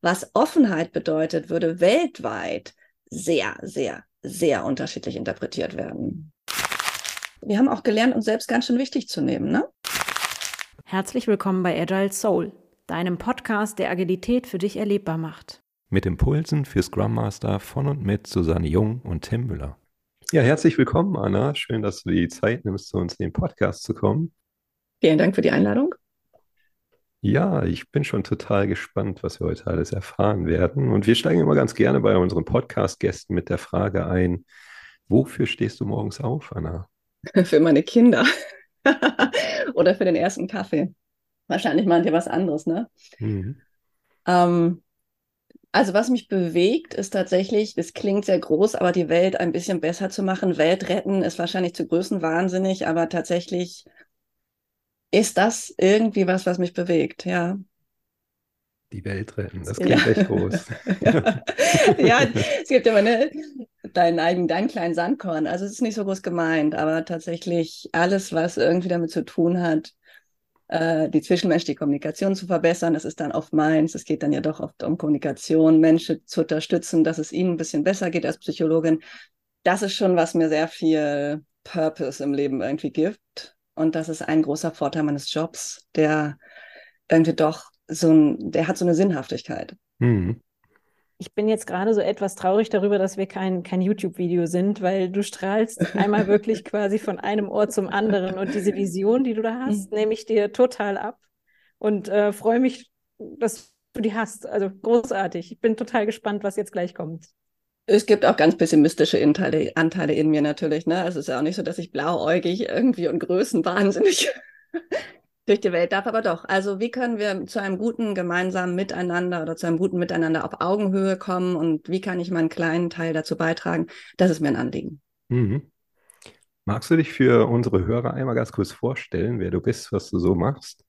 was Offenheit bedeutet, würde weltweit sehr, sehr, sehr unterschiedlich interpretiert werden. Wir haben auch gelernt, uns selbst ganz schön wichtig zu nehmen, ne? Herzlich willkommen bei Agile Soul, deinem Podcast, der Agilität für dich erlebbar macht. Mit Impulsen für Scrum Master von und mit Susanne Jung und Tim Müller. Ja, herzlich willkommen, Anna. Schön, dass du die Zeit nimmst, zu uns in den Podcast zu kommen. Vielen Dank für die Einladung. Ja, ich bin schon total gespannt, was wir heute alles erfahren werden. Und wir steigen immer ganz gerne bei unseren Podcast-Gästen mit der Frage ein, wofür stehst du morgens auf, Anna? Für meine Kinder oder für den ersten Kaffee. Wahrscheinlich meint ihr was anderes, ne? Mhm. Ähm, also was mich bewegt, ist tatsächlich, das klingt sehr groß, aber die Welt ein bisschen besser zu machen. Welt retten ist wahrscheinlich zu größenwahnsinnig, aber tatsächlich ist das irgendwie was, was mich bewegt, ja. Die Welt retten, das klingt ja. echt groß. ja, es gibt immer ne, deinen eigenen, deinen kleinen Sandkorn. Also es ist nicht so groß gemeint, aber tatsächlich alles, was irgendwie damit zu tun hat, äh, die zwischenmenschliche Kommunikation zu verbessern, das ist dann oft meins. Es geht dann ja doch oft um Kommunikation, Menschen zu unterstützen, dass es ihnen ein bisschen besser geht als Psychologin. Das ist schon, was mir sehr viel Purpose im Leben irgendwie gibt. Und das ist ein großer Vorteil meines Jobs, der irgendwie doch so ein, der hat so eine Sinnhaftigkeit. Mhm. Ich bin jetzt gerade so etwas traurig darüber, dass wir kein, kein YouTube-Video sind, weil du strahlst einmal wirklich quasi von einem Ohr zum anderen und diese Vision, die du da hast, mhm. nehme ich dir total ab und äh, freue mich, dass du die hast. Also großartig. Ich bin total gespannt, was jetzt gleich kommt. Es gibt auch ganz pessimistische Anteile, Anteile in mir natürlich. Ne? Also es ist ja auch nicht so, dass ich blauäugig irgendwie und größenwahnsinnig durch die Welt darf, aber doch. Also wie können wir zu einem guten gemeinsamen Miteinander oder zu einem guten Miteinander auf Augenhöhe kommen und wie kann ich meinen kleinen Teil dazu beitragen? Das ist mir ein Anliegen. Mhm. Magst du dich für unsere Hörer einmal ganz kurz vorstellen, wer du bist, was du so machst?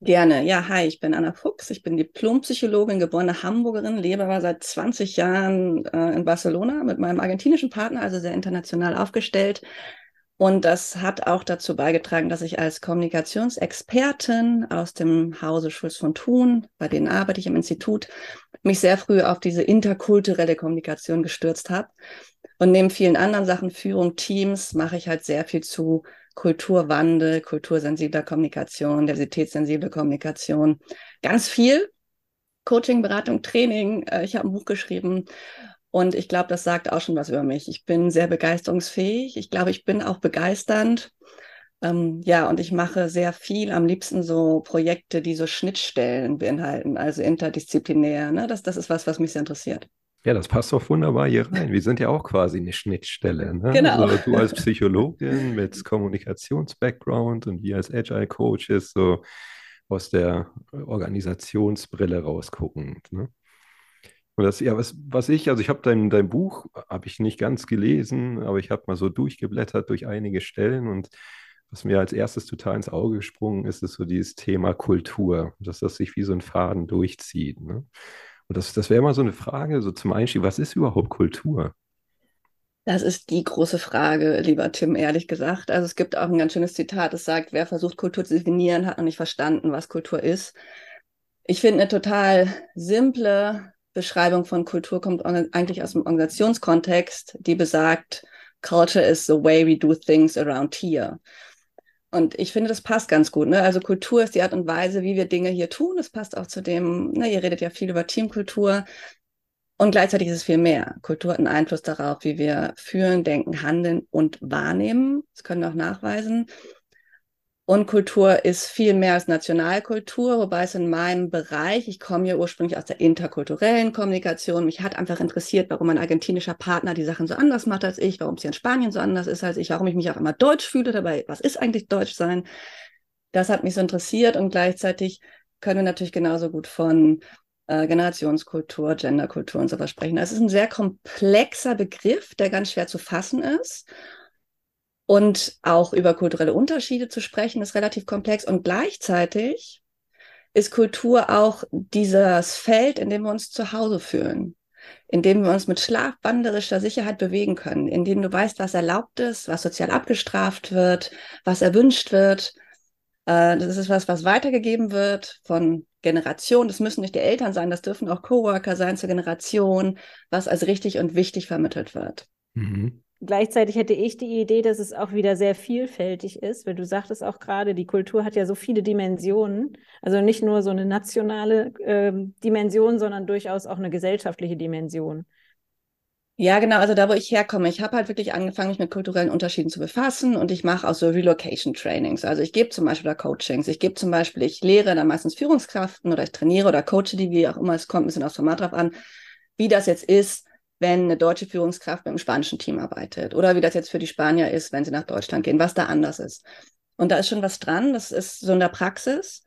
Gerne. Ja, hi, ich bin Anna Fuchs. Ich bin Diplompsychologin, geborene Hamburgerin, lebe aber seit 20 Jahren äh, in Barcelona mit meinem argentinischen Partner, also sehr international aufgestellt. Und das hat auch dazu beigetragen, dass ich als Kommunikationsexpertin aus dem Hause Schulz von Thun, bei denen arbeite ich im Institut, mich sehr früh auf diese interkulturelle Kommunikation gestürzt habe. Und neben vielen anderen Sachen, Führung, Teams, mache ich halt sehr viel zu Kulturwandel, kultursensibler Kommunikation, diversitätssensible Kommunikation. Ganz viel Coaching, Beratung, Training. Äh, ich habe ein Buch geschrieben und ich glaube, das sagt auch schon was über mich. Ich bin sehr begeisterungsfähig. Ich glaube, ich bin auch begeisternd. Ähm, ja, und ich mache sehr viel, am liebsten so Projekte, die so Schnittstellen beinhalten, also interdisziplinär. Ne? Das, das ist was, was mich sehr interessiert. Ja, das passt doch wunderbar hier rein. Wir sind ja auch quasi eine Schnittstelle. Ne? Genau. Also du als Psychologin mit Kommunikations-Background und wir als Agile-Coaches so aus der Organisationsbrille rausguckend. Ne? Und das, ja, was, was ich, also ich habe dein, dein Buch, habe ich nicht ganz gelesen, aber ich habe mal so durchgeblättert durch einige Stellen und was mir als erstes total ins Auge gesprungen ist, ist so dieses Thema Kultur, dass das sich wie so ein Faden durchzieht. Ne? Und das, das wäre mal so eine Frage, so zum Einstieg, was ist überhaupt Kultur? Das ist die große Frage, lieber Tim, ehrlich gesagt. Also es gibt auch ein ganz schönes Zitat, das sagt, wer versucht, Kultur zu definieren, hat noch nicht verstanden, was Kultur ist. Ich finde eine total simple Beschreibung von Kultur kommt eigentlich aus dem Organisationskontext, die besagt, Culture is the way we do things around here. Und ich finde, das passt ganz gut. Ne? Also Kultur ist die Art und Weise, wie wir Dinge hier tun. Das passt auch zu dem, ne, ihr redet ja viel über Teamkultur. Und gleichzeitig ist es viel mehr. Kultur hat einen Einfluss darauf, wie wir fühlen, denken, handeln und wahrnehmen. Das können wir auch nachweisen. Und Kultur ist viel mehr als Nationalkultur, wobei es in meinem Bereich, ich komme ja ursprünglich aus der interkulturellen Kommunikation, mich hat einfach interessiert, warum mein argentinischer Partner die Sachen so anders macht als ich, warum es hier in Spanien so anders ist als ich, warum ich mich auch immer deutsch fühle dabei, was ist eigentlich Deutsch sein? Das hat mich so interessiert und gleichzeitig können wir natürlich genauso gut von äh, Generationskultur, Genderkultur und sowas sprechen. Es ist ein sehr komplexer Begriff, der ganz schwer zu fassen ist. Und auch über kulturelle Unterschiede zu sprechen, ist relativ komplex. Und gleichzeitig ist Kultur auch dieses Feld, in dem wir uns zu Hause fühlen, in dem wir uns mit schlafwanderischer Sicherheit bewegen können, in dem du weißt, was erlaubt ist, was sozial abgestraft wird, was erwünscht wird. Äh, das ist was, was weitergegeben wird von Generation, das müssen nicht die Eltern sein, das dürfen auch Coworker sein zur Generation, was als richtig und wichtig vermittelt wird. Mhm. Gleichzeitig hätte ich die Idee, dass es auch wieder sehr vielfältig ist, weil du sagtest auch gerade, die Kultur hat ja so viele Dimensionen. Also nicht nur so eine nationale äh, Dimension, sondern durchaus auch eine gesellschaftliche Dimension. Ja, genau. Also da, wo ich herkomme, ich habe halt wirklich angefangen, mich mit kulturellen Unterschieden zu befassen und ich mache auch so Relocation Trainings. Also ich gebe zum Beispiel da Coachings. Ich gebe zum Beispiel, ich lehre da meistens Führungskraften oder ich trainiere oder coache die, wie auch immer. Es kommt ein bisschen aufs Format drauf an, wie das jetzt ist, wenn eine deutsche Führungskraft mit einem spanischen Team arbeitet oder wie das jetzt für die Spanier ist, wenn sie nach Deutschland gehen, was da anders ist. Und da ist schon was dran. Das ist so in der Praxis.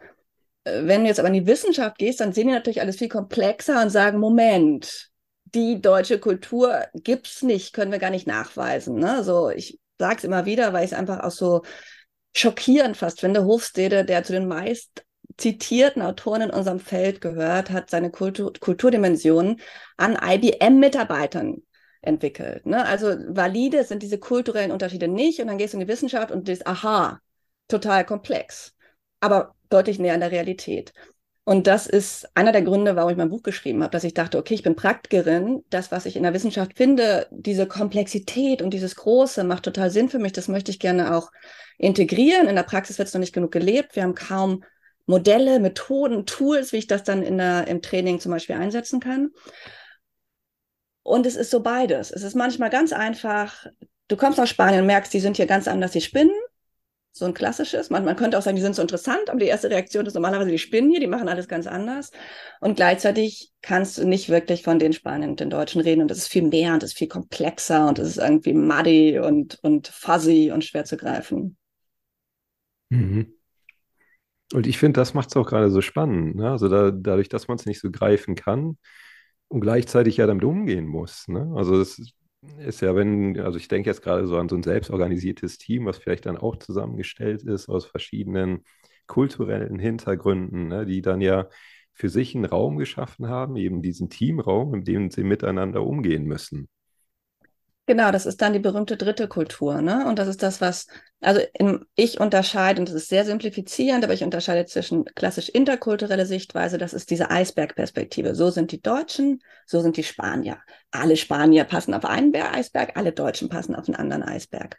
Äh, wenn du jetzt aber in die Wissenschaft gehst, dann sehen die natürlich alles viel komplexer und sagen, Moment, die deutsche Kultur gibt's nicht, können wir gar nicht nachweisen. Ne? So, ich sage es immer wieder, weil ich es einfach auch so schockierend fast finde. Hofstede, der zu den meist zitierten Autoren in unserem Feld gehört, hat seine Kultur Kulturdimensionen an IBM-Mitarbeitern entwickelt. Ne? Also valide sind diese kulturellen Unterschiede nicht und dann gehst du in die Wissenschaft und das, aha, total komplex, aber deutlich näher an der Realität. Und das ist einer der Gründe, warum ich mein Buch geschrieben habe, dass ich dachte, okay, ich bin Praktikerin. Das, was ich in der Wissenschaft finde, diese Komplexität und dieses Große macht total Sinn für mich. Das möchte ich gerne auch integrieren. In der Praxis wird es noch nicht genug gelebt. Wir haben kaum Modelle, Methoden, Tools, wie ich das dann in der, im Training zum Beispiel einsetzen kann. Und es ist so beides. Es ist manchmal ganz einfach. Du kommst aus Spanien und merkst, die sind hier ganz anders, die spinnen so ein klassisches. Man, man könnte auch sagen, die sind so interessant, aber die erste Reaktion ist normalerweise, die spinnen hier, die machen alles ganz anders. Und gleichzeitig kannst du nicht wirklich von den Spaniern und den Deutschen reden. Und das ist viel mehr und das ist viel komplexer und es ist irgendwie muddy und, und fuzzy und schwer zu greifen. Mhm. Und ich finde, das macht es auch gerade so spannend. Ne? Also da, dadurch, dass man es nicht so greifen kann und gleichzeitig ja damit umgehen muss. Ne? Also es ist ja, wenn, also ich denke jetzt gerade so an so ein selbstorganisiertes Team, was vielleicht dann auch zusammengestellt ist aus verschiedenen kulturellen Hintergründen, ne, die dann ja für sich einen Raum geschaffen haben, eben diesen Teamraum, in dem sie miteinander umgehen müssen. Genau, das ist dann die berühmte dritte Kultur, ne? Und das ist das, was, also in, ich unterscheide, und das ist sehr simplifizierend, aber ich unterscheide zwischen klassisch interkulturelle Sichtweise, das ist diese Eisbergperspektive. So sind die Deutschen, so sind die Spanier. Alle Spanier passen auf einen Eisberg, alle Deutschen passen auf einen anderen Eisberg.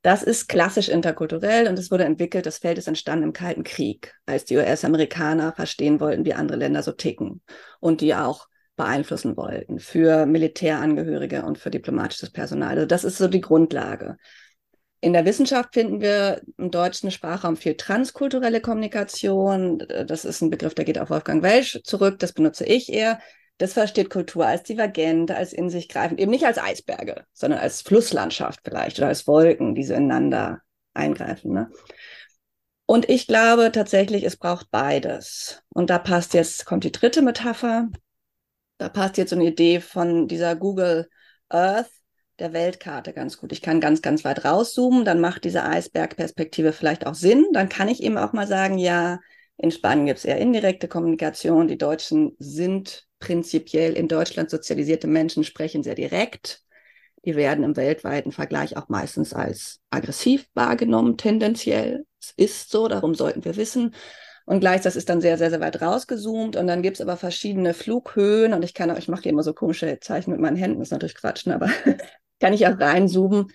Das ist klassisch interkulturell und es wurde entwickelt, das Feld ist entstanden im Kalten Krieg, als die US-Amerikaner verstehen wollten, wie andere Länder so ticken und die auch beeinflussen wollten für Militärangehörige und für diplomatisches Personal. Also das ist so die Grundlage. In der Wissenschaft finden wir im deutschen Sprachraum viel transkulturelle Kommunikation. Das ist ein Begriff, der geht auf Wolfgang Welsch zurück. Das benutze ich eher. Das versteht Kultur als divergent, als in sich greifend, eben nicht als Eisberge, sondern als Flusslandschaft vielleicht oder als Wolken, die so ineinander eingreifen. Ne? Und ich glaube tatsächlich, es braucht beides. Und da passt jetzt, kommt die dritte Metapher, da passt jetzt so eine Idee von dieser Google Earth, der Weltkarte ganz gut. Ich kann ganz, ganz weit rauszoomen, dann macht diese Eisbergperspektive vielleicht auch Sinn. Dann kann ich eben auch mal sagen, ja, in Spanien gibt es eher indirekte Kommunikation. Die Deutschen sind prinzipiell in Deutschland sozialisierte Menschen, sprechen sehr direkt. Die werden im weltweiten Vergleich auch meistens als aggressiv wahrgenommen, tendenziell. Es ist so, darum sollten wir wissen. Und gleich, das ist dann sehr, sehr, sehr weit rausgezoomt. Und dann gibt es aber verschiedene Flughöhen. Und ich kann auch, ich mache hier immer so komische Zeichen mit meinen Händen, das ist natürlich Quatschen, aber kann ich auch reinzoomen.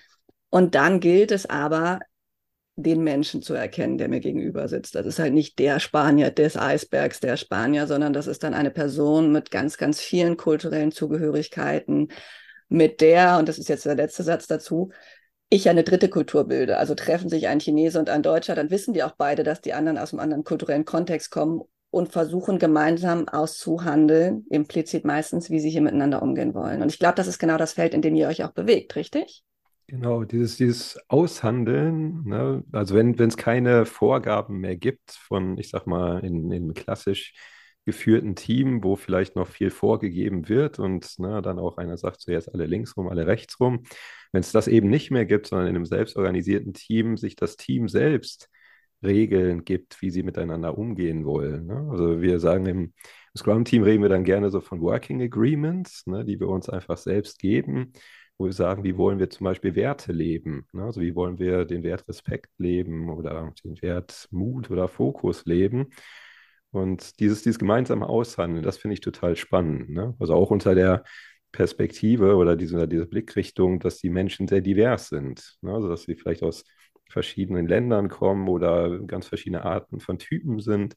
Und dann gilt es aber, den Menschen zu erkennen, der mir gegenüber sitzt. Das ist halt nicht der Spanier des Eisbergs, der Spanier, sondern das ist dann eine Person mit ganz, ganz vielen kulturellen Zugehörigkeiten, mit der, und das ist jetzt der letzte Satz dazu, ich eine dritte Kultur bilde. Also treffen sich ein Chinese und ein Deutscher, dann wissen die auch beide, dass die anderen aus einem anderen kulturellen Kontext kommen und versuchen gemeinsam auszuhandeln, implizit meistens, wie sie hier miteinander umgehen wollen. Und ich glaube, das ist genau das Feld, in dem ihr euch auch bewegt, richtig? Genau, dieses, dieses Aushandeln, ne? also wenn es keine Vorgaben mehr gibt von, ich sag mal, in, in klassisch geführten Team, wo vielleicht noch viel vorgegeben wird und ne, dann auch einer sagt, jetzt alle links rum, alle rechts rum. Wenn es das eben nicht mehr gibt, sondern in einem selbstorganisierten Team sich das Team selbst Regeln gibt, wie sie miteinander umgehen wollen. Ne? Also wir sagen im Scrum-Team reden wir dann gerne so von Working Agreements, ne, die wir uns einfach selbst geben, wo wir sagen, wie wollen wir zum Beispiel Werte leben? Ne? Also wie wollen wir den Wert Respekt leben oder den Wert Mut oder Fokus leben? Und dieses, dieses gemeinsame Aushandeln, das finde ich total spannend. Ne? Also auch unter der Perspektive oder dieser, dieser Blickrichtung, dass die Menschen sehr divers sind. Ne? Also dass sie vielleicht aus verschiedenen Ländern kommen oder ganz verschiedene Arten von Typen sind.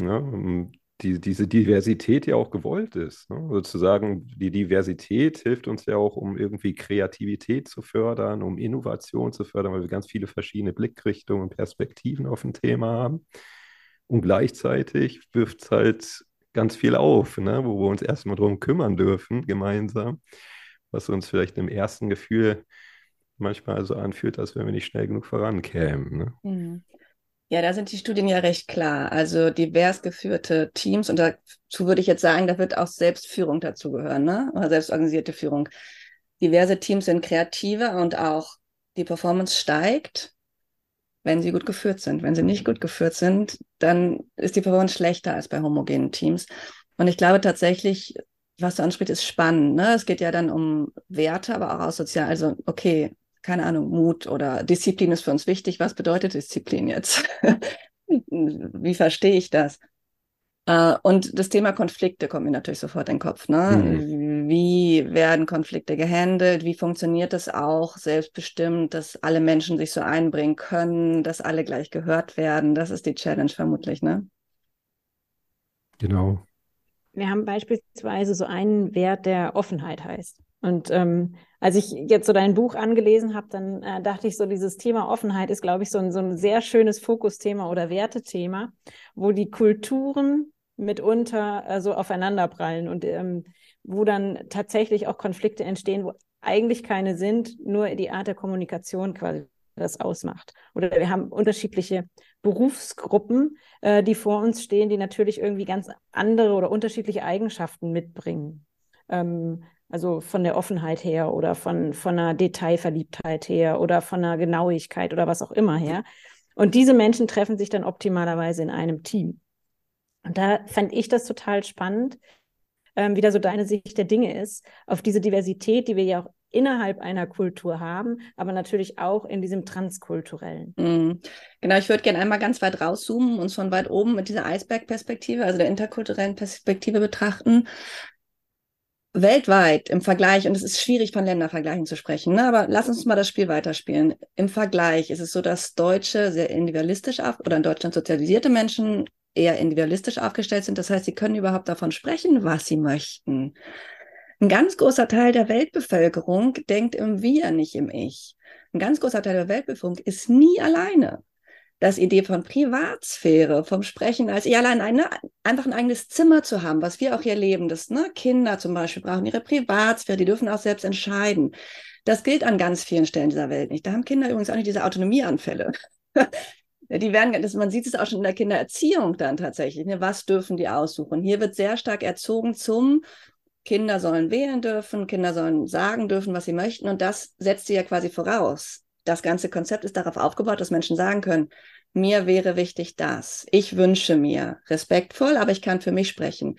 Ne? Die, diese Diversität ja auch gewollt ist. Ne? Sozusagen, die Diversität hilft uns ja auch, um irgendwie Kreativität zu fördern, um Innovation zu fördern, weil wir ganz viele verschiedene Blickrichtungen und Perspektiven auf ein Thema haben. Und gleichzeitig wirft es halt ganz viel auf, ne? wo wir uns erstmal darum kümmern dürfen, gemeinsam, was uns vielleicht im ersten Gefühl manchmal so anfühlt, als wenn wir nicht schnell genug vorankämen. Ne? Mhm. Ja, da sind die Studien ja recht klar. Also divers geführte Teams und dazu würde ich jetzt sagen, da wird auch Selbstführung dazugehören, ne? Oder selbstorganisierte Führung. Diverse Teams sind kreativer und auch die Performance steigt, wenn sie gut geführt sind. Wenn sie nicht gut geführt sind, dann ist die Performance schlechter als bei homogenen Teams. Und ich glaube tatsächlich, was du ansprichst, ist spannend. Ne? Es geht ja dann um Werte, aber auch aus sozial. Also, okay, keine Ahnung, Mut oder Disziplin ist für uns wichtig. Was bedeutet Disziplin jetzt? Wie verstehe ich das? Uh, und das Thema Konflikte kommt mir natürlich sofort in den Kopf. Ne? Mhm. Wie werden Konflikte gehandelt? Wie funktioniert das auch selbstbestimmt, dass alle Menschen sich so einbringen können, dass alle gleich gehört werden? Das ist die Challenge vermutlich, ne? Genau. Wir haben beispielsweise so einen Wert, der Offenheit heißt. Und ähm, als ich jetzt so dein Buch angelesen habe, dann äh, dachte ich so, dieses Thema Offenheit ist, glaube ich, so ein, so ein sehr schönes Fokusthema oder Wertethema, wo die Kulturen mitunter äh, so aufeinanderprallen und ähm, wo dann tatsächlich auch Konflikte entstehen, wo eigentlich keine sind, nur die Art der Kommunikation quasi das ausmacht. Oder wir haben unterschiedliche Berufsgruppen, äh, die vor uns stehen, die natürlich irgendwie ganz andere oder unterschiedliche Eigenschaften mitbringen. Ähm, also von der Offenheit her oder von, von einer Detailverliebtheit her oder von einer Genauigkeit oder was auch immer her. Und diese Menschen treffen sich dann optimalerweise in einem Team. Und da fand ich das total spannend, ähm, wie da so deine Sicht der Dinge ist, auf diese Diversität, die wir ja auch innerhalb einer Kultur haben, aber natürlich auch in diesem transkulturellen. Mhm. Genau, ich würde gerne einmal ganz weit rauszoomen und von weit oben mit dieser Eisbergperspektive, also der interkulturellen Perspektive betrachten weltweit im Vergleich, und es ist schwierig von Ländervergleichen zu sprechen, ne, aber lass uns mal das Spiel weiterspielen. Im Vergleich ist es so, dass Deutsche sehr individualistisch auf oder in Deutschland sozialisierte Menschen eher individualistisch aufgestellt sind. Das heißt, sie können überhaupt davon sprechen, was sie möchten. Ein ganz großer Teil der Weltbevölkerung denkt im Wir, nicht im Ich. Ein ganz großer Teil der Weltbevölkerung ist nie alleine das Idee von Privatsphäre, vom Sprechen als ja allein eine, einfach ein eigenes Zimmer zu haben, was wir auch hier leben, das ne, Kinder zum Beispiel brauchen ihre Privatsphäre, die dürfen auch selbst entscheiden. Das gilt an ganz vielen Stellen dieser Welt nicht. Da haben Kinder übrigens auch nicht diese Autonomieanfälle. die werden, das, man sieht es auch schon in der Kindererziehung dann tatsächlich. Ne? Was dürfen die aussuchen? Hier wird sehr stark erzogen zum Kinder sollen wählen dürfen, Kinder sollen sagen dürfen, was sie möchten. Und das setzt sie ja quasi voraus das ganze Konzept ist darauf aufgebaut, dass Menschen sagen können, mir wäre wichtig das. Ich wünsche mir respektvoll, aber ich kann für mich sprechen.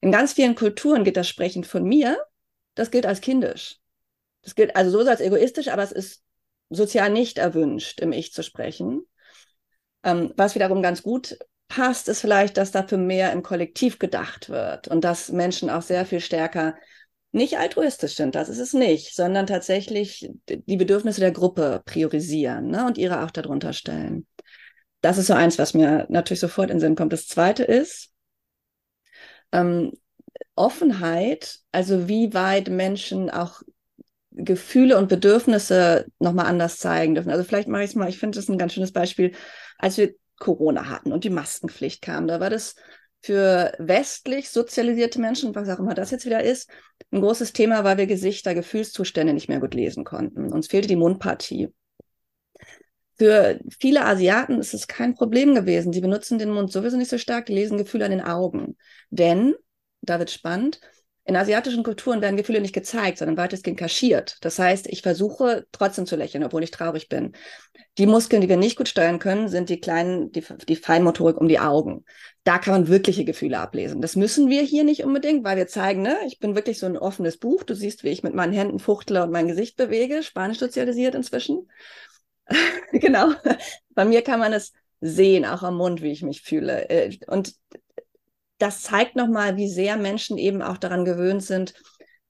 In ganz vielen Kulturen gilt das Sprechen von mir, das gilt als kindisch. Das gilt also so als egoistisch, aber es ist sozial nicht erwünscht, im Ich zu sprechen. Ähm, was wiederum ganz gut passt, ist vielleicht, dass dafür mehr im Kollektiv gedacht wird und dass Menschen auch sehr viel stärker nicht altruistisch sind, das ist es nicht, sondern tatsächlich die Bedürfnisse der Gruppe priorisieren ne, und ihre auch darunter stellen. Das ist so eins, was mir natürlich sofort in den Sinn kommt. Das zweite ist ähm, Offenheit, also wie weit Menschen auch Gefühle und Bedürfnisse nochmal anders zeigen dürfen. Also vielleicht mache ich es mal, ich finde das ein ganz schönes Beispiel, als wir Corona hatten und die Maskenpflicht kam, da war das für westlich sozialisierte Menschen, was auch immer das jetzt wieder ist, ein großes Thema, weil wir Gesichter, Gefühlszustände nicht mehr gut lesen konnten. Uns fehlte die Mundpartie. Für viele Asiaten ist es kein Problem gewesen. Sie benutzen den Mund sowieso nicht so stark, die lesen Gefühle an den Augen. Denn, da wird spannend, in asiatischen Kulturen werden Gefühle nicht gezeigt, sondern weitestgehend kaschiert. Das heißt, ich versuche trotzdem zu lächeln, obwohl ich traurig bin. Die Muskeln, die wir nicht gut steuern können, sind die kleinen, die, die Feinmotorik um die Augen. Da kann man wirkliche Gefühle ablesen. Das müssen wir hier nicht unbedingt, weil wir zeigen, ne, ich bin wirklich so ein offenes Buch. Du siehst, wie ich mit meinen Händen fuchtle und mein Gesicht bewege, spanisch sozialisiert inzwischen. genau. Bei mir kann man es sehen, auch am Mund, wie ich mich fühle. Äh, und das zeigt nochmal, wie sehr Menschen eben auch daran gewöhnt sind,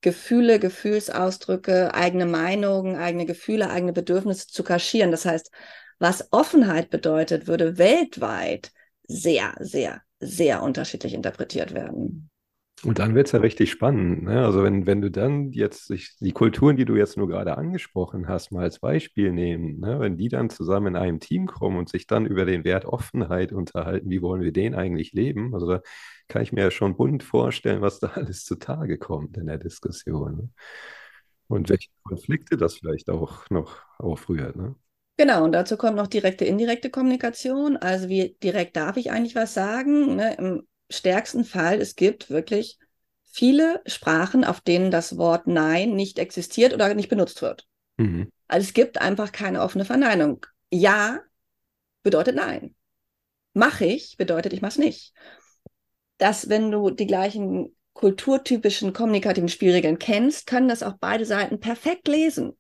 Gefühle, Gefühlsausdrücke, eigene Meinungen, eigene Gefühle, eigene Bedürfnisse zu kaschieren. Das heißt, was Offenheit bedeutet, würde weltweit sehr, sehr, sehr unterschiedlich interpretiert werden. Und dann wird es ja richtig spannend. Ne? Also wenn, wenn du dann jetzt sich die Kulturen, die du jetzt nur gerade angesprochen hast, mal als Beispiel nehmen, ne? wenn die dann zusammen in einem Team kommen und sich dann über den Wert Offenheit unterhalten, wie wollen wir den eigentlich leben? Also da kann ich mir ja schon bunt vorstellen, was da alles zutage kommt in der Diskussion. Ne? Und welche Konflikte das vielleicht auch noch aufrührt. Ne? Genau, und dazu kommt noch direkte, indirekte Kommunikation. Also wie direkt darf ich eigentlich was sagen? Ne? Im stärksten Fall, es gibt wirklich viele Sprachen, auf denen das Wort Nein nicht existiert oder nicht benutzt wird. Mhm. Also es gibt einfach keine offene Verneinung. Ja bedeutet Nein. Mach ich bedeutet, ich mach's nicht. Dass, wenn du die gleichen kulturtypischen kommunikativen Spielregeln kennst, können das auch beide Seiten perfekt lesen.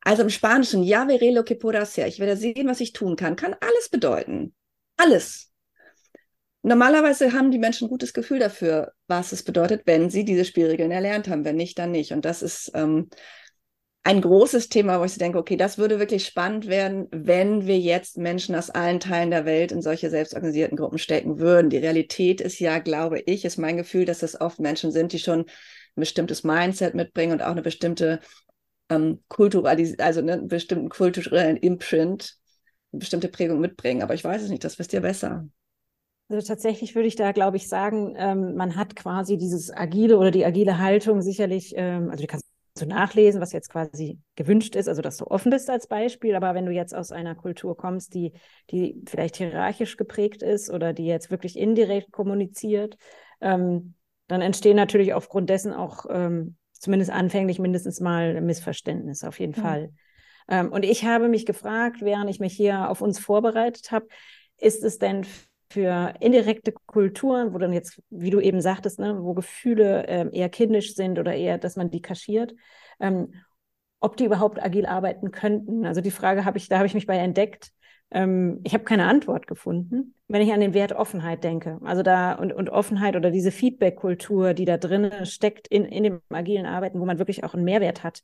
Also im Spanischen, ja veré lo que puedo hacer, ich werde sehen, was ich tun kann, kann alles bedeuten. Alles. Normalerweise haben die Menschen ein gutes Gefühl dafür, was es bedeutet, wenn sie diese Spielregeln erlernt haben. Wenn nicht, dann nicht. Und das ist ähm, ein großes Thema, wo ich denke, okay, das würde wirklich spannend werden, wenn wir jetzt Menschen aus allen Teilen der Welt in solche selbstorganisierten Gruppen stecken würden. Die Realität ist ja, glaube ich, ist mein Gefühl, dass das oft Menschen sind, die schon ein bestimmtes Mindset mitbringen und auch eine bestimmte ähm, kulturelle, also ne, einen bestimmten kulturellen Imprint, eine bestimmte Prägung mitbringen. Aber ich weiß es nicht, das wisst ihr besser. Also tatsächlich würde ich da, glaube ich, sagen, ähm, man hat quasi dieses agile oder die agile Haltung sicherlich, ähm, also die kannst du nachlesen, was jetzt quasi gewünscht ist, also dass du offen bist als Beispiel, aber wenn du jetzt aus einer Kultur kommst, die, die vielleicht hierarchisch geprägt ist oder die jetzt wirklich indirekt kommuniziert, ähm, dann entstehen natürlich aufgrund dessen auch ähm, zumindest anfänglich mindestens mal Missverständnisse, auf jeden mhm. Fall. Ähm, und ich habe mich gefragt, während ich mich hier auf uns vorbereitet habe, ist es denn für indirekte Kulturen, wo dann jetzt, wie du eben sagtest, ne, wo Gefühle äh, eher kindisch sind oder eher, dass man die kaschiert, ähm, ob die überhaupt agil arbeiten könnten. Also die Frage habe ich, da habe ich mich bei entdeckt. Ähm, ich habe keine Antwort gefunden, wenn ich an den Wert Offenheit denke. Also da und, und Offenheit oder diese Feedback-Kultur, die da drin steckt in, in dem agilen Arbeiten, wo man wirklich auch einen Mehrwert hat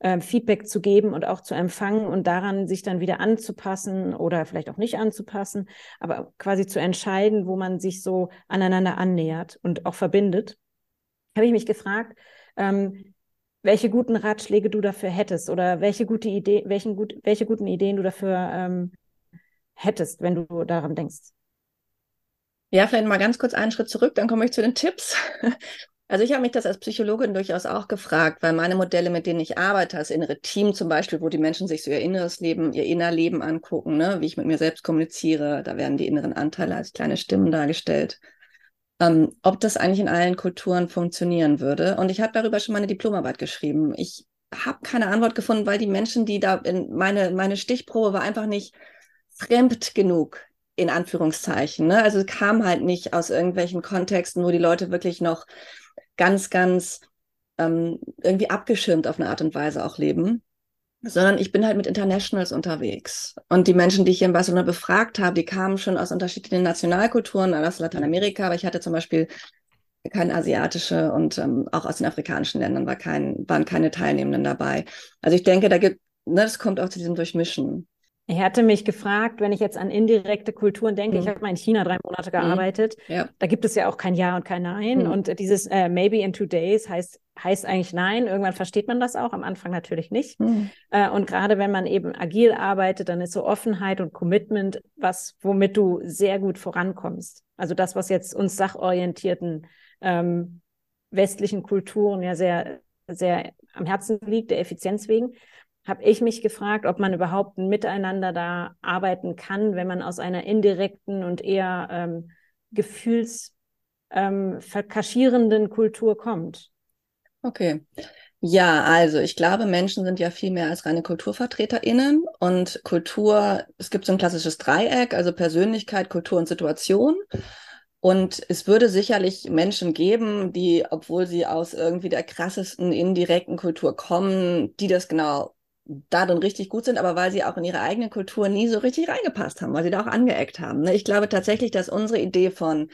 äh, Feedback zu geben und auch zu empfangen und daran sich dann wieder anzupassen oder vielleicht auch nicht anzupassen, aber quasi zu entscheiden, wo man sich so aneinander annähert und auch verbindet, habe ich mich gefragt, ähm, welche guten Ratschläge du dafür hättest oder welche gute Idee, welchen gut, welche guten Ideen du dafür ähm, hättest, wenn du daran denkst. Ja, vielleicht mal ganz kurz einen Schritt zurück, dann komme ich zu den Tipps. Also ich habe mich das als Psychologin durchaus auch gefragt, weil meine Modelle, mit denen ich arbeite, das innere Team zum Beispiel, wo die Menschen sich so ihr inneres Leben, ihr Innerleben angucken, ne, wie ich mit mir selbst kommuniziere, da werden die inneren Anteile als kleine Stimmen dargestellt, ähm, ob das eigentlich in allen Kulturen funktionieren würde. Und ich habe darüber schon meine Diplomarbeit geschrieben. Ich habe keine Antwort gefunden, weil die Menschen, die da in meine, meine Stichprobe war einfach nicht fremd genug in Anführungszeichen. Ne? Also kam halt nicht aus irgendwelchen Kontexten, wo die Leute wirklich noch ganz, ganz ähm, irgendwie abgeschirmt auf eine Art und Weise auch leben, sondern ich bin halt mit Internationals unterwegs. Und die Menschen, die ich hier in Barcelona befragt habe, die kamen schon aus unterschiedlichen Nationalkulturen, aus Lateinamerika, aber ich hatte zum Beispiel keine asiatische und ähm, auch aus den afrikanischen Ländern war kein, waren keine Teilnehmenden dabei. Also ich denke, da gibt, ne, das kommt auch zu diesem Durchmischen. Ich hatte mich gefragt, wenn ich jetzt an indirekte Kulturen denke, mhm. ich habe mal in China drei Monate mhm. gearbeitet, mhm. ja. da gibt es ja auch kein Ja und kein Nein. Mhm. Und dieses äh, maybe in two days heißt, heißt eigentlich Nein. Irgendwann versteht man das auch, am Anfang natürlich nicht. Mhm. Äh, und gerade wenn man eben agil arbeitet, dann ist so Offenheit und Commitment was, womit du sehr gut vorankommst. Also das, was jetzt uns sachorientierten ähm, westlichen Kulturen ja sehr, sehr am Herzen liegt, der Effizienz wegen habe ich mich gefragt, ob man überhaupt miteinander da arbeiten kann, wenn man aus einer indirekten und eher ähm, gefühlsverkaschierenden ähm, Kultur kommt. Okay. Ja, also ich glaube, Menschen sind ja viel mehr als reine KulturvertreterInnen und Kultur, es gibt so ein klassisches Dreieck, also Persönlichkeit, Kultur und Situation. Und es würde sicherlich Menschen geben, die, obwohl sie aus irgendwie der krassesten indirekten Kultur kommen, die das genau darin richtig gut sind, aber weil sie auch in ihre eigene Kultur nie so richtig reingepasst haben, weil sie da auch angeeckt haben. Ne? Ich glaube tatsächlich, dass unsere Idee von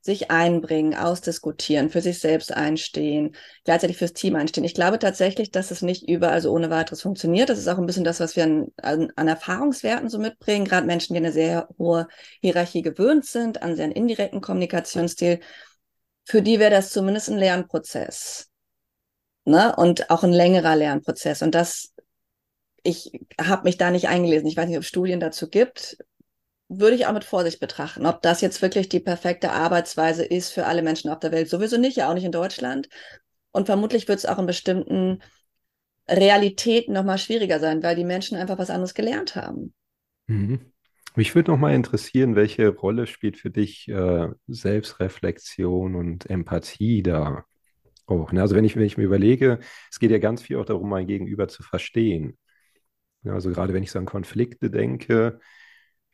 sich einbringen, ausdiskutieren, für sich selbst einstehen, gleichzeitig fürs Team einstehen. Ich glaube tatsächlich, dass es nicht überall so ohne weiteres funktioniert. Das ist auch ein bisschen das, was wir an, an, an Erfahrungswerten so mitbringen. Gerade Menschen, die eine sehr hohe Hierarchie gewöhnt sind, an sehr indirekten Kommunikationsstil, für die wäre das zumindest ein Lernprozess. Ne? Und auch ein längerer Lernprozess. Und das, ich habe mich da nicht eingelesen. Ich weiß nicht, ob es Studien dazu gibt würde ich auch mit Vorsicht betrachten. Ob das jetzt wirklich die perfekte Arbeitsweise ist für alle Menschen auf der Welt, sowieso nicht, ja auch nicht in Deutschland. Und vermutlich wird es auch in bestimmten Realitäten nochmal schwieriger sein, weil die Menschen einfach was anderes gelernt haben. Mhm. Mich würde noch mal interessieren, welche Rolle spielt für dich äh, Selbstreflexion und Empathie da auch? Ne? Also wenn ich, wenn ich mir überlege, es geht ja ganz viel auch darum, mein Gegenüber zu verstehen. Ja, also gerade wenn ich so an Konflikte denke,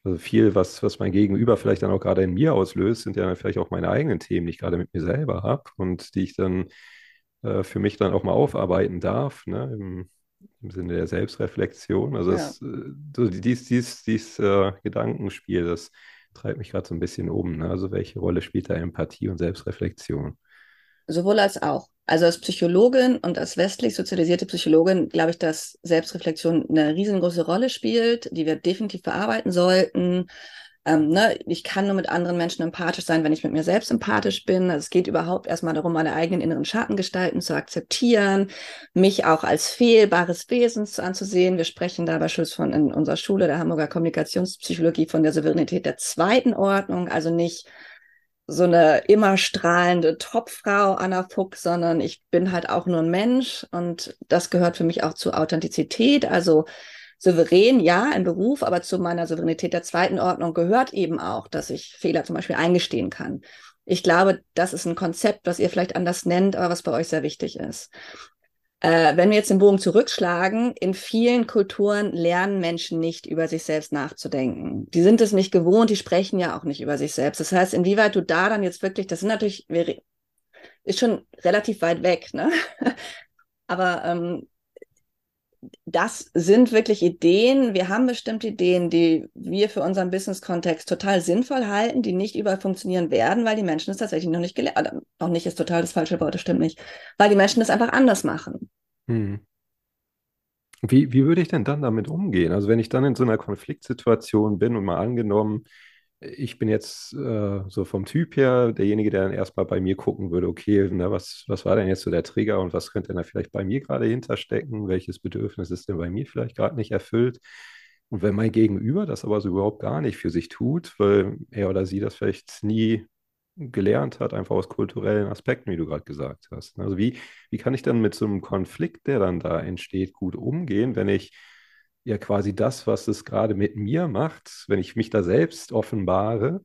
also viel, was, was mein Gegenüber vielleicht dann auch gerade in mir auslöst, sind ja vielleicht auch meine eigenen Themen, die ich gerade mit mir selber habe und die ich dann äh, für mich dann auch mal aufarbeiten darf, ne, im, im Sinne der Selbstreflexion. Also das, ja. Äh, so dies, dies, dies äh, Gedankenspiel, das treibt mich gerade so ein bisschen um. Ne? Also welche Rolle spielt da Empathie und Selbstreflexion? Sowohl als auch. Also als Psychologin und als westlich sozialisierte Psychologin glaube ich, dass Selbstreflexion eine riesengroße Rolle spielt, die wir definitiv verarbeiten sollten. Ähm, ne, ich kann nur mit anderen Menschen empathisch sein, wenn ich mit mir selbst empathisch bin. Also es geht überhaupt erstmal darum, meine eigenen inneren Schattengestalten zu akzeptieren, mich auch als fehlbares Wesen anzusehen. Wir sprechen da beispielsweise von in unserer Schule der Hamburger Kommunikationspsychologie von der Souveränität der zweiten Ordnung, also nicht so eine immer strahlende Topfrau Anna Fuchs, sondern ich bin halt auch nur ein Mensch und das gehört für mich auch zur Authentizität. Also souverän, ja, im Beruf, aber zu meiner Souveränität der zweiten Ordnung gehört eben auch, dass ich Fehler zum Beispiel eingestehen kann. Ich glaube, das ist ein Konzept, was ihr vielleicht anders nennt, aber was bei euch sehr wichtig ist. Äh, wenn wir jetzt den Bogen zurückschlagen, in vielen Kulturen lernen Menschen nicht über sich selbst nachzudenken. Die sind es nicht gewohnt, die sprechen ja auch nicht über sich selbst. Das heißt, inwieweit du da dann jetzt wirklich, das sind natürlich, ist schon relativ weit weg, ne? Aber ähm, das sind wirklich Ideen. Wir haben bestimmte Ideen, die wir für unseren Business-Kontext total sinnvoll halten, die nicht überall funktionieren werden, weil die Menschen es tatsächlich noch nicht gelernt haben. Noch nicht ist total das falsche Wort, das stimmt nicht. Weil die Menschen es einfach anders machen. Hm. Wie, wie würde ich denn dann damit umgehen? Also wenn ich dann in so einer Konfliktsituation bin und mal angenommen, ich bin jetzt äh, so vom Typ her derjenige, der dann erstmal bei mir gucken würde, okay, na, was, was war denn jetzt so der Trigger und was könnte denn da vielleicht bei mir gerade hinterstecken? Welches Bedürfnis ist denn bei mir vielleicht gerade nicht erfüllt? Und wenn mein Gegenüber das aber so überhaupt gar nicht für sich tut, weil er oder sie das vielleicht nie gelernt hat, einfach aus kulturellen Aspekten, wie du gerade gesagt hast. Also wie, wie kann ich dann mit so einem Konflikt, der dann da entsteht, gut umgehen, wenn ich ja quasi das, was es gerade mit mir macht, wenn ich mich da selbst offenbare,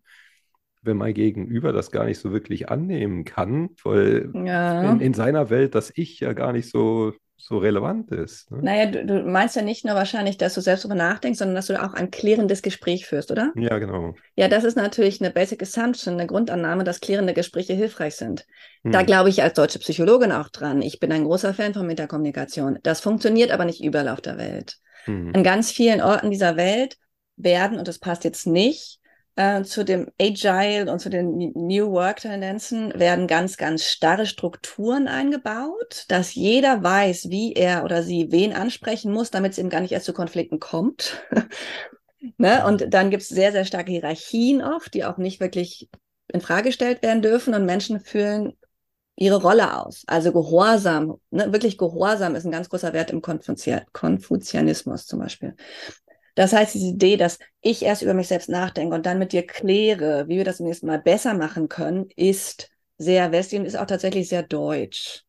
wenn mein Gegenüber das gar nicht so wirklich annehmen kann, weil ja. in, in, seiner Welt das Ich ja gar nicht so, so relevant ist. Ne? Naja, du, du, meinst ja nicht nur wahrscheinlich, dass du selbst darüber nachdenkst, sondern dass du auch ein klärendes Gespräch führst, oder? Ja, genau. Ja, das ist natürlich eine Basic Assumption, eine Grundannahme, dass klärende Gespräche hilfreich sind. Hm. Da glaube ich als deutsche Psychologin auch dran. Ich bin ein großer Fan von Metakommunikation. Das funktioniert aber nicht überall auf der Welt. Mhm. An ganz vielen Orten dieser Welt werden, und das passt jetzt nicht, äh, zu dem Agile und zu den New Work-Tendenzen werden ganz, ganz starre Strukturen eingebaut, dass jeder weiß, wie er oder sie wen ansprechen muss, damit es eben gar nicht erst zu Konflikten kommt. ne? Und dann gibt es sehr, sehr starke Hierarchien oft, die auch nicht wirklich in Frage gestellt werden dürfen und Menschen fühlen ihre Rolle aus. Also Gehorsam, ne, wirklich Gehorsam ist ein ganz großer Wert im Konfuzianismus zum Beispiel. Das heißt, diese Idee, dass ich erst über mich selbst nachdenke und dann mit dir kläre, wie wir das nächsten Mal besser machen können, ist sehr westlich und ist auch tatsächlich sehr deutsch.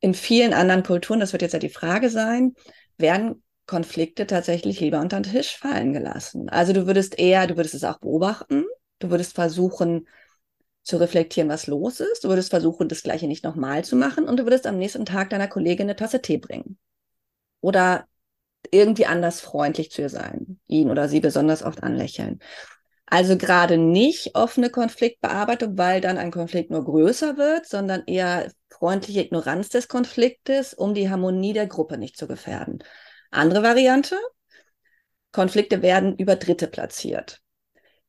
In vielen anderen Kulturen, das wird jetzt ja die Frage sein, werden Konflikte tatsächlich lieber unter den Tisch fallen gelassen. Also du würdest eher, du würdest es auch beobachten, du würdest versuchen, zu reflektieren, was los ist. Du würdest versuchen, das Gleiche nicht nochmal zu machen und du würdest am nächsten Tag deiner Kollegin eine Tasse Tee bringen. Oder irgendwie anders freundlich zu ihr sein, ihn oder sie besonders oft anlächeln. Also gerade nicht offene Konfliktbearbeitung, weil dann ein Konflikt nur größer wird, sondern eher freundliche Ignoranz des Konfliktes, um die Harmonie der Gruppe nicht zu gefährden. Andere Variante, Konflikte werden über Dritte platziert.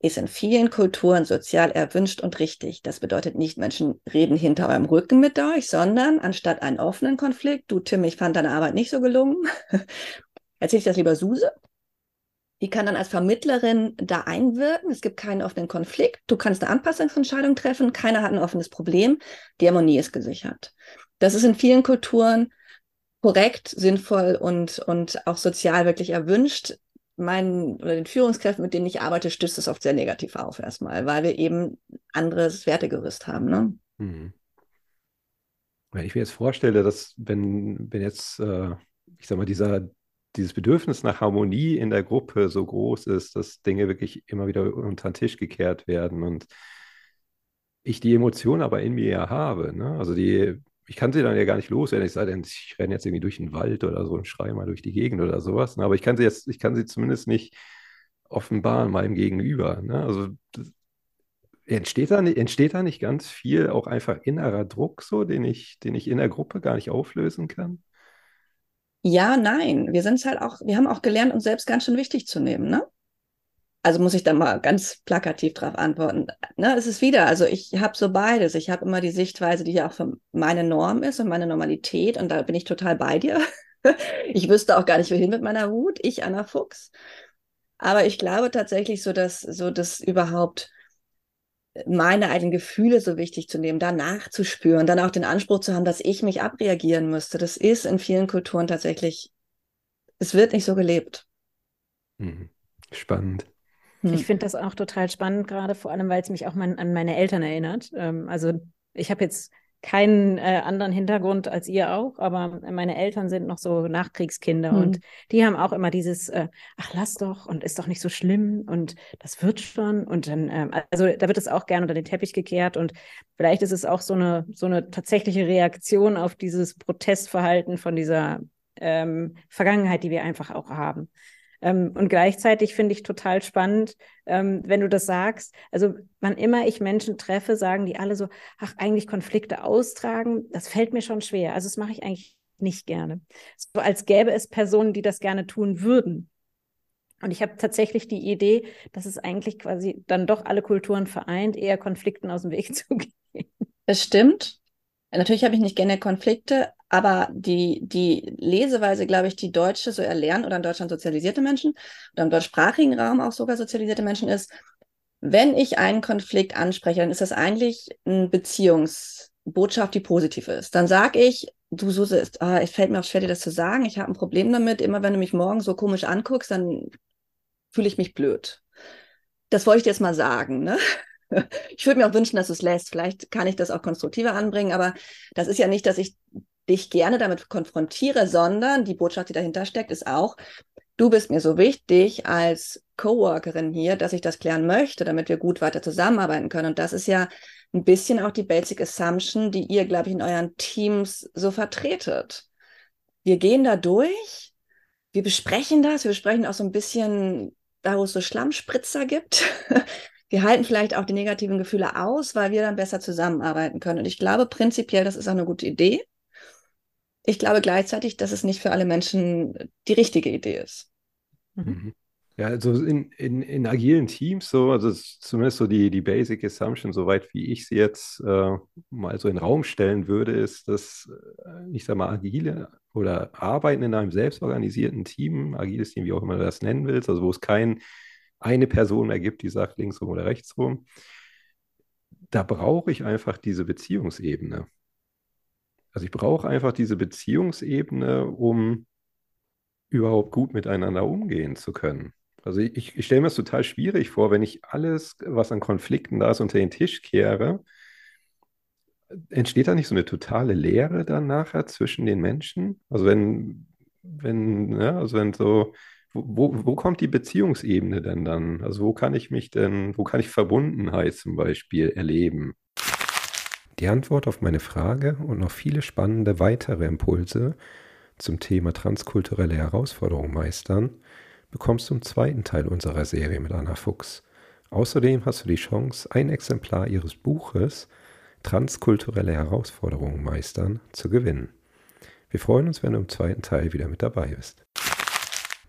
Ist in vielen Kulturen sozial erwünscht und richtig. Das bedeutet nicht, Menschen reden hinter eurem Rücken mit euch, sondern anstatt einen offenen Konflikt, du Tim, ich fand deine Arbeit nicht so gelungen, erzähle ich das lieber Suse. Die kann dann als Vermittlerin da einwirken. Es gibt keinen offenen Konflikt. Du kannst eine Anpassungsentscheidung treffen. Keiner hat ein offenes Problem. Die Harmonie ist gesichert. Das ist in vielen Kulturen korrekt, sinnvoll und, und auch sozial wirklich erwünscht. Meinen oder den Führungskräften, mit denen ich arbeite, stößt es oft sehr negativ auf erstmal, weil wir eben anderes Wertegerüst haben. Ne? Mhm. Wenn ich mir jetzt vorstelle, dass wenn, wenn jetzt, äh, ich sag mal, dieser dieses Bedürfnis nach Harmonie in der Gruppe so groß ist, dass Dinge wirklich immer wieder unter den Tisch gekehrt werden und ich die Emotion aber in mir ja habe. Ne? Also die, ich kann sie dann ja gar nicht loswerden. Ich sage, ich renne jetzt irgendwie durch den Wald oder so und schreie mal durch die Gegend oder sowas. Ne? Aber ich kann sie jetzt, ich kann sie zumindest nicht offenbaren meinem Gegenüber. Ne? Also entsteht da, nicht, entsteht da nicht ganz viel auch einfach innerer Druck so, den ich, den ich in der Gruppe gar nicht auflösen kann? Ja, nein. Wir sind halt auch, wir haben auch gelernt, uns selbst ganz schön wichtig zu nehmen, ne? Also muss ich da mal ganz plakativ drauf antworten. Ne, es ist wieder, also ich habe so beides. Ich habe immer die Sichtweise, die ja auch für meine Norm ist und meine Normalität und da bin ich total bei dir. ich wüsste auch gar nicht, wohin mit meiner Wut, ich, Anna Fuchs. Aber ich glaube tatsächlich so, dass so das überhaupt meine eigenen Gefühle so wichtig zu nehmen, danach zu spüren, dann auch den Anspruch zu haben, dass ich mich abreagieren müsste. Das ist in vielen Kulturen tatsächlich, es wird nicht so gelebt. Mhm. Spannend. Ich hm. finde das auch total spannend, gerade vor allem, weil es mich auch mein, an meine Eltern erinnert. Ähm, also ich habe jetzt keinen äh, anderen Hintergrund als ihr auch, aber meine Eltern sind noch so Nachkriegskinder mhm. und die haben auch immer dieses, äh, ach lass doch und ist doch nicht so schlimm und das wird schon und dann, ähm, also da wird es auch gerne unter den Teppich gekehrt und vielleicht ist es auch so eine, so eine tatsächliche Reaktion auf dieses Protestverhalten von dieser ähm, Vergangenheit, die wir einfach auch haben. Ähm, und gleichzeitig finde ich total spannend, ähm, wenn du das sagst. Also, wann immer ich Menschen treffe, sagen die alle so, ach, eigentlich Konflikte austragen, das fällt mir schon schwer. Also, das mache ich eigentlich nicht gerne. So als gäbe es Personen, die das gerne tun würden. Und ich habe tatsächlich die Idee, dass es eigentlich quasi dann doch alle Kulturen vereint, eher Konflikten aus dem Weg zu gehen. Es stimmt. Natürlich habe ich nicht gerne Konflikte, aber die, die Leseweise, glaube ich, die Deutsche so erlernen oder in Deutschland sozialisierte Menschen oder im deutschsprachigen Raum auch sogar sozialisierte Menschen ist, wenn ich einen Konflikt anspreche, dann ist das eigentlich eine Beziehungsbotschaft, die positiv ist. Dann sage ich, du Suse, ah, es fällt mir auch schwer, dir das zu sagen, ich habe ein Problem damit, immer wenn du mich morgen so komisch anguckst, dann fühle ich mich blöd. Das wollte ich dir jetzt mal sagen, ne? ich würde mir auch wünschen, dass du es lässt. Vielleicht kann ich das auch konstruktiver anbringen, aber das ist ja nicht, dass ich dich gerne damit konfrontiere, sondern die Botschaft, die dahinter steckt, ist auch, du bist mir so wichtig als Coworkerin hier, dass ich das klären möchte, damit wir gut weiter zusammenarbeiten können. Und das ist ja ein bisschen auch die Basic Assumption, die ihr, glaube ich, in euren Teams so vertretet. Wir gehen da durch, wir besprechen das, wir besprechen auch so ein bisschen, da wo es so Schlammspritzer gibt. wir halten vielleicht auch die negativen Gefühle aus, weil wir dann besser zusammenarbeiten können. Und ich glaube prinzipiell, das ist auch eine gute Idee. Ich glaube gleichzeitig, dass es nicht für alle Menschen die richtige Idee ist. Mhm. mhm. Ja, also in, in, in agilen Teams, so, also zumindest so die, die Basic Assumption, soweit wie ich sie jetzt äh, mal so in den Raum stellen würde, ist, dass, äh, ich sag mal, agile oder arbeiten in einem selbstorganisierten Team, agiles Team, wie auch immer du das nennen willst, also wo es kein eine Person ergibt, die sagt links rum oder rechts rum. Da brauche ich einfach diese Beziehungsebene. Also ich brauche einfach diese Beziehungsebene, um überhaupt gut miteinander umgehen zu können. Also ich, ich stelle mir das total schwierig vor, wenn ich alles, was an Konflikten da ist, unter den Tisch kehre. Entsteht da nicht so eine totale Leere dann nachher zwischen den Menschen? Also wenn, wenn, ja, ne, also wenn so, wo, wo kommt die Beziehungsebene denn dann? Also wo kann ich mich denn, wo kann ich Verbundenheit zum Beispiel erleben? Die Antwort auf meine Frage und noch viele spannende weitere Impulse zum Thema transkulturelle Herausforderungen meistern bekommst du im zweiten Teil unserer Serie mit Anna Fuchs. Außerdem hast du die Chance, ein Exemplar ihres Buches Transkulturelle Herausforderungen meistern zu gewinnen. Wir freuen uns, wenn du im zweiten Teil wieder mit dabei bist.